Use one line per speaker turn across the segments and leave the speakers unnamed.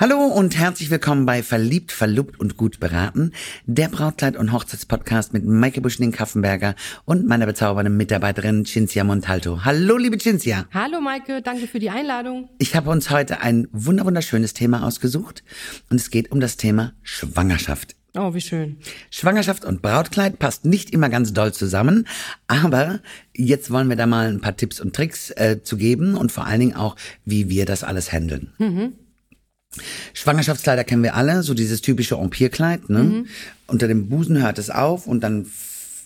Hallo und herzlich willkommen bei Verliebt, Verlobt und Gut beraten, der Brautkleid- und Hochzeitspodcast mit Maike Buschning-Kaffenberger und meiner bezaubernden Mitarbeiterin Cinzia Montalto. Hallo, liebe Cinzia.
Hallo, Maike, danke für die Einladung.
Ich habe uns heute ein wunderschönes Thema ausgesucht und es geht um das Thema Schwangerschaft.
Oh, wie schön.
Schwangerschaft und Brautkleid passt nicht immer ganz doll zusammen, aber jetzt wollen wir da mal ein paar Tipps und Tricks äh, zu geben und vor allen Dingen auch, wie wir das alles handeln. Mhm. Schwangerschaftskleider kennen wir alle, so dieses typische Empire-Kleid. Ne? Mhm. Unter dem Busen hört es auf und dann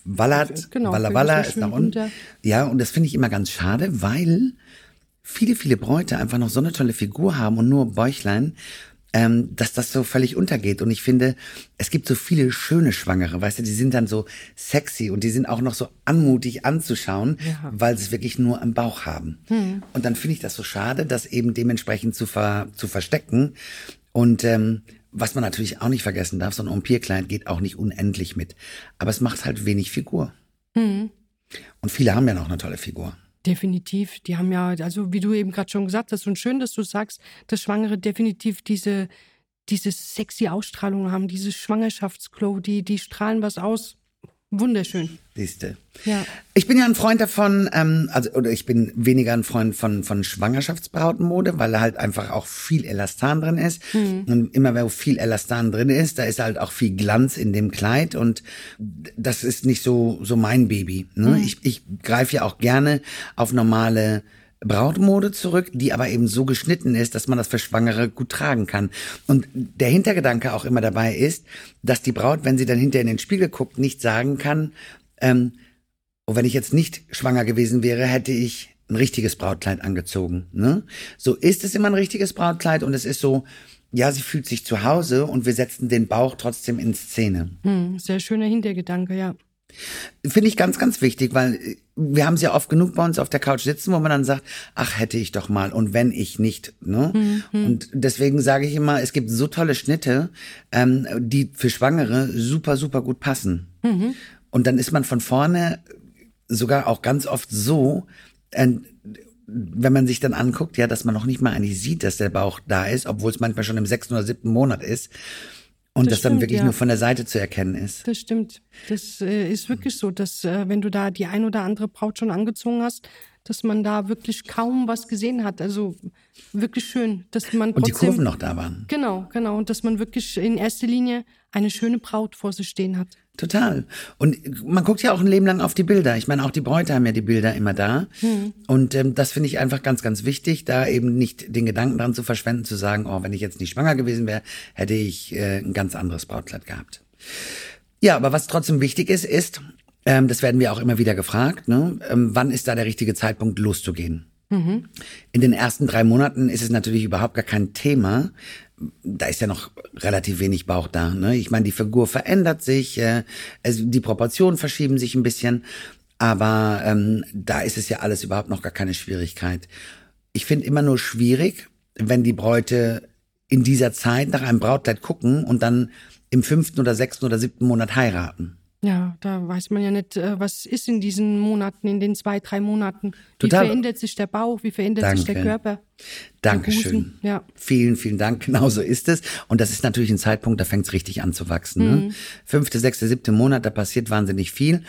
wallert, genau, walla walla ist nach unten. Ja, und das finde ich immer ganz schade, weil viele, viele Bräute einfach noch so eine tolle Figur haben und nur Bäuchlein ähm, dass das so völlig untergeht. Und ich finde, es gibt so viele schöne Schwangere, weißt du, die sind dann so sexy und die sind auch noch so anmutig anzuschauen, ja. weil sie es wirklich nur im Bauch haben. Hm. Und dann finde ich das so schade, das eben dementsprechend zu, ver zu verstecken. Und ähm, was man natürlich auch nicht vergessen darf, so ein Empire-Kleid geht auch nicht unendlich mit. Aber es macht halt wenig Figur. Hm. Und viele haben ja noch eine tolle Figur.
Definitiv. Die haben ja, also wie du eben gerade schon gesagt hast, und schön, dass du sagst, dass Schwangere definitiv diese, diese sexy Ausstrahlung haben, dieses Schwangerschaftsglow, die, die strahlen was aus. Wunderschön.
Siehste. Ja. Ich bin ja ein Freund davon, ähm, also oder ich bin weniger ein Freund von von Schwangerschaftsbrautenmode, weil da halt einfach auch viel Elastan drin ist. Mhm. Und immer wo viel Elastan drin ist, da ist halt auch viel Glanz in dem Kleid und das ist nicht so so mein Baby. Ne? Mhm. Ich ich greife ja auch gerne auf normale Brautmode zurück, die aber eben so geschnitten ist, dass man das für Schwangere gut tragen kann. Und der Hintergedanke auch immer dabei ist, dass die Braut, wenn sie dann hinter in den Spiegel guckt, nicht sagen kann, ähm, oh, wenn ich jetzt nicht schwanger gewesen wäre, hätte ich ein richtiges Brautkleid angezogen. Ne? So ist es immer ein richtiges Brautkleid und es ist so, ja, sie fühlt sich zu Hause und wir setzen den Bauch trotzdem in Szene.
Hm, sehr schöner Hintergedanke, ja.
Finde ich ganz, ganz wichtig, weil wir haben es ja oft genug bei uns auf der Couch sitzen, wo man dann sagt, ach, hätte ich doch mal und wenn ich nicht. Ne? Mhm. Und deswegen sage ich immer, es gibt so tolle Schnitte, ähm, die für Schwangere super, super gut passen. Mhm. Und dann ist man von vorne sogar auch ganz oft so, äh, wenn man sich dann anguckt, ja, dass man noch nicht mal eigentlich sieht, dass der Bauch da ist, obwohl es manchmal schon im sechsten oder siebten Monat ist. Und das, das stimmt, dann wirklich ja. nur von der Seite zu erkennen ist.
Das stimmt. Das äh, ist wirklich so, dass äh, wenn du da die ein oder andere Braut schon angezogen hast, dass man da wirklich kaum was gesehen hat. Also wirklich schön, dass man
trotzdem, und die Kurven noch da waren.
Genau, genau und dass man wirklich in erster Linie eine schöne Braut vor sich stehen hat.
Total. Und man guckt ja auch ein Leben lang auf die Bilder. Ich meine, auch die Bräute haben ja die Bilder immer da. Hm. Und ähm, das finde ich einfach ganz, ganz wichtig, da eben nicht den Gedanken dran zu verschwenden, zu sagen, oh, wenn ich jetzt nicht schwanger gewesen wäre, hätte ich äh, ein ganz anderes Brautkleid gehabt. Ja, aber was trotzdem wichtig ist, ist, ähm, das werden wir auch immer wieder gefragt, ne, ähm, wann ist da der richtige Zeitpunkt loszugehen? Mhm. In den ersten drei Monaten ist es natürlich überhaupt gar kein Thema, da ist ja noch relativ wenig Bauch da. Ne? Ich meine, die Figur verändert sich, äh, also die Proportionen verschieben sich ein bisschen, aber ähm, da ist es ja alles überhaupt noch gar keine Schwierigkeit. Ich finde immer nur schwierig, wenn die Bräute in dieser Zeit nach einem Brautkleid gucken und dann im fünften oder sechsten oder siebten Monat heiraten.
Ja, da weiß man ja nicht, äh, was ist in diesen Monaten, in den zwei, drei Monaten. Wie Total. verändert sich der Bauch, wie verändert Danke. sich der Körper?
Dankeschön. Ja. Vielen, vielen Dank. Genau so ist es. Und das ist natürlich ein Zeitpunkt, da fängt es richtig an zu wachsen. Ne? Mhm. Ne? Fünfte, sechste, siebte Monat, da passiert wahnsinnig viel.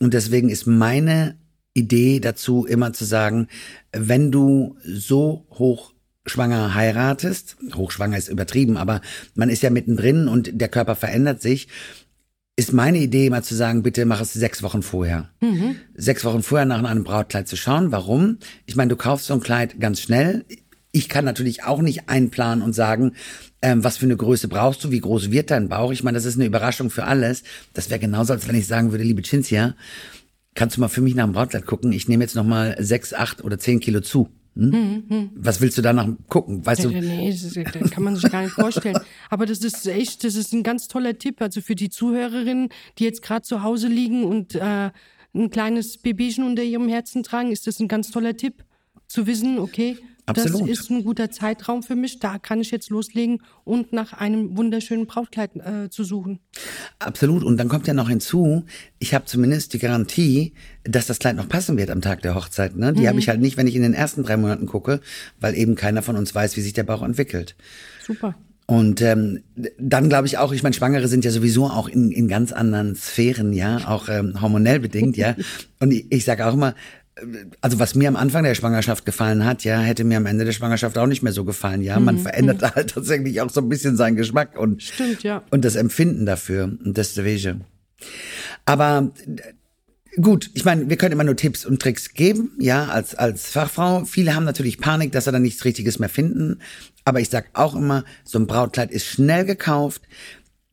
Und deswegen ist meine Idee dazu immer zu sagen, wenn du so hoch schwanger heiratest, hochschwanger ist übertrieben, aber man ist ja mittendrin und der Körper verändert sich, ist meine Idee immer zu sagen, bitte mach es sechs Wochen vorher. Mhm. Sechs Wochen vorher nach einem Brautkleid zu schauen. Warum? Ich meine, du kaufst so ein Kleid ganz schnell. Ich kann natürlich auch nicht einplanen und sagen, ähm, was für eine Größe brauchst du, wie groß wird dein Bauch. Ich meine, das ist eine Überraschung für alles. Das wäre genauso, als wenn ich sagen würde, liebe Cinzia, kannst du mal für mich nach dem Brautkleid gucken? Ich nehme jetzt noch mal sechs, acht oder zehn Kilo zu. Hm? Hm, hm. Was willst du danach gucken? Weißt du?
Nee, das, das kann man sich gar nicht vorstellen. Aber das ist echt, das ist ein ganz toller Tipp. Also für die Zuhörerinnen, die jetzt gerade zu Hause liegen und äh, ein kleines Babychen unter ihrem Herzen tragen, ist das ein ganz toller Tipp. Zu wissen, okay, Absolut. Das ist ein guter Zeitraum für mich. Da kann ich jetzt loslegen und nach einem wunderschönen Brautkleid äh, zu suchen.
Absolut. Und dann kommt ja noch hinzu, ich habe zumindest die Garantie, dass das Kleid noch passen wird am Tag der Hochzeit. Ne? Die mhm. habe ich halt nicht, wenn ich in den ersten drei Monaten gucke, weil eben keiner von uns weiß, wie sich der Bauch entwickelt.
Super.
Und ähm, dann glaube ich auch, ich meine, Schwangere sind ja sowieso auch in, in ganz anderen Sphären, ja, auch ähm, hormonell bedingt, ja. Und ich, ich sage auch immer, also was mir am Anfang der Schwangerschaft gefallen hat, ja, hätte mir am Ende der Schwangerschaft auch nicht mehr so gefallen, ja. Man mhm. verändert mhm. halt tatsächlich auch so ein bisschen seinen Geschmack und,
Stimmt, ja.
und das Empfinden dafür und das deswegen. Aber Gut, ich meine, wir können immer nur Tipps und Tricks geben, ja, als, als Fachfrau. Viele haben natürlich Panik, dass sie dann nichts Richtiges mehr finden. Aber ich sag auch immer, so ein Brautkleid ist schnell gekauft.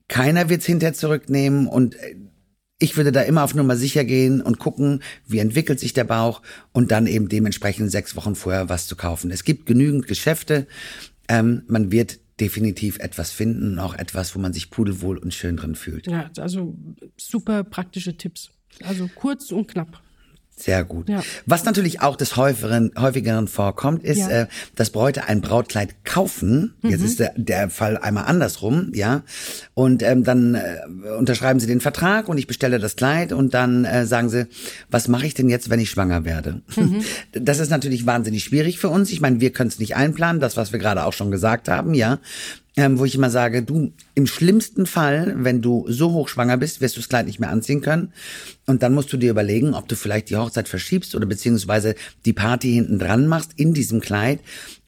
Keiner wird's hinterher zurücknehmen und äh, ich würde da immer auf Nummer sicher gehen und gucken, wie entwickelt sich der Bauch und dann eben dementsprechend sechs Wochen vorher was zu kaufen. Es gibt genügend Geschäfte. Ähm, man wird definitiv etwas finden, auch etwas, wo man sich pudelwohl und schön drin fühlt.
Ja, also super praktische Tipps. Also kurz und knapp.
Sehr gut. Ja. Was natürlich auch des häufigeren, häufigeren vorkommt, ist, ja. äh, dass Bräute ein Brautkleid kaufen. Mhm. Jetzt ist der, der Fall einmal andersrum, ja. Und ähm, dann äh, unterschreiben sie den Vertrag und ich bestelle das Kleid und dann äh, sagen sie, was mache ich denn jetzt, wenn ich schwanger werde? Mhm. Das ist natürlich wahnsinnig schwierig für uns. Ich meine, wir können es nicht einplanen, das, was wir gerade auch schon gesagt haben, ja ähm, wo ich immer sage, du, im schlimmsten Fall, wenn du so hochschwanger bist, wirst du das Kleid nicht mehr anziehen können. Und dann musst du dir überlegen, ob du vielleicht die Hochzeit verschiebst oder beziehungsweise die Party hinten dran machst in diesem Kleid.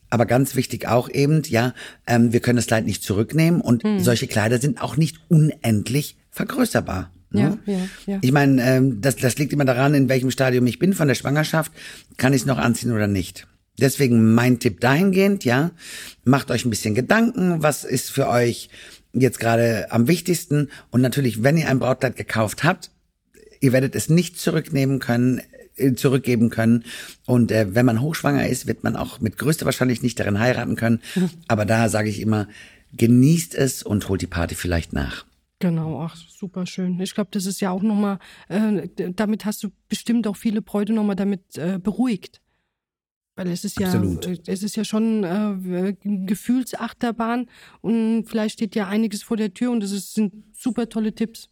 Aber ganz wichtig auch eben, ja, ähm, wir können das Kleid nicht zurücknehmen und hm. solche Kleider sind auch nicht unendlich vergrößerbar.
Ne? Ja, ja, ja.
Ich meine, ähm, das, das liegt immer daran, in welchem Stadium ich bin von der Schwangerschaft. Kann ich es noch anziehen oder nicht? Deswegen mein Tipp dahingehend, ja, macht euch ein bisschen Gedanken, was ist für euch jetzt gerade am wichtigsten und natürlich, wenn ihr ein Brautkleid gekauft habt, ihr werdet es nicht zurücknehmen können, äh, zurückgeben können und äh, wenn man hochschwanger ist, wird man auch mit größter Wahrscheinlichkeit nicht darin heiraten können, aber da sage ich immer, genießt es und holt die Party vielleicht nach.
Genau, ach, super schön. Ich glaube, das ist ja auch nochmal, äh, damit hast du bestimmt auch viele Bräute nochmal damit äh, beruhigt. Weil es ist Absolut. ja, es ist ja schon äh, Gefühlsachterbahn und vielleicht steht ja einiges vor der Tür und das ist, sind super tolle Tipps.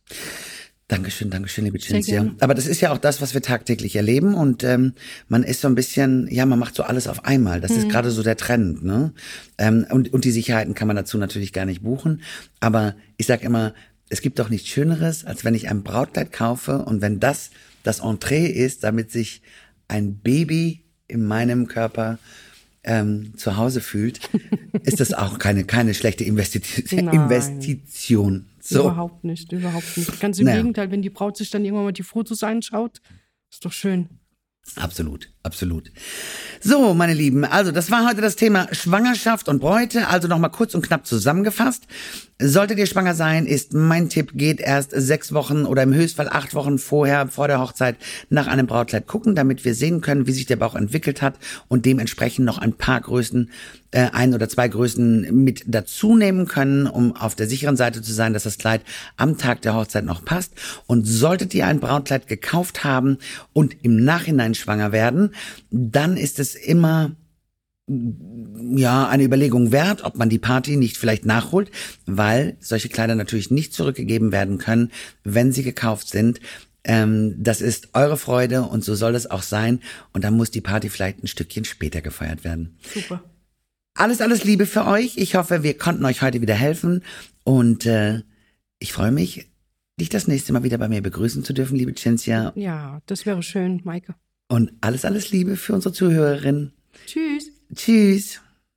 Dankeschön, Dankeschön, liebe Cinzia. Aber das ist ja auch das, was wir tagtäglich erleben und ähm, man ist so ein bisschen, ja, man macht so alles auf einmal. Das mhm. ist gerade so der Trend, ne? Ähm, und, und die Sicherheiten kann man dazu natürlich gar nicht buchen. Aber ich sag immer, es gibt doch nichts Schöneres, als wenn ich ein Brautkleid kaufe und wenn das das Entree ist, damit sich ein Baby in meinem Körper ähm, zu Hause fühlt, ist das auch keine, keine schlechte Investition. Nein, Investition.
So. Überhaupt nicht, überhaupt nicht. Ganz im naja. Gegenteil, wenn die Braut sich dann irgendwann mal die Fotos anschaut, ist doch schön.
Absolut, absolut. So, meine Lieben, also das war heute das Thema Schwangerschaft und Bräute. Also nochmal kurz und knapp zusammengefasst. Solltet ihr schwanger sein, ist mein Tipp, geht erst sechs Wochen oder im Höchstfall acht Wochen vorher, vor der Hochzeit, nach einem Brautkleid gucken, damit wir sehen können, wie sich der Bauch entwickelt hat und dementsprechend noch ein paar Größen, äh, ein oder zwei Größen mit dazu nehmen können, um auf der sicheren Seite zu sein, dass das Kleid am Tag der Hochzeit noch passt. Und solltet ihr ein Brautkleid gekauft haben und im Nachhinein schwanger werden, dann ist es immer ja, eine Überlegung wert, ob man die Party nicht vielleicht nachholt, weil solche Kleider natürlich nicht zurückgegeben werden können, wenn sie gekauft sind. Ähm, das ist eure Freude und so soll es auch sein. Und dann muss die Party vielleicht ein Stückchen später gefeiert werden.
Super.
Alles, alles Liebe für euch. Ich hoffe, wir konnten euch heute wieder helfen. Und äh, ich freue mich, dich das nächste Mal wieder bei mir begrüßen zu dürfen, liebe Cinzia.
Ja, das wäre schön, Maike.
Und alles, alles Liebe für unsere Zuhörerin.
Tschüss.
Tschüss.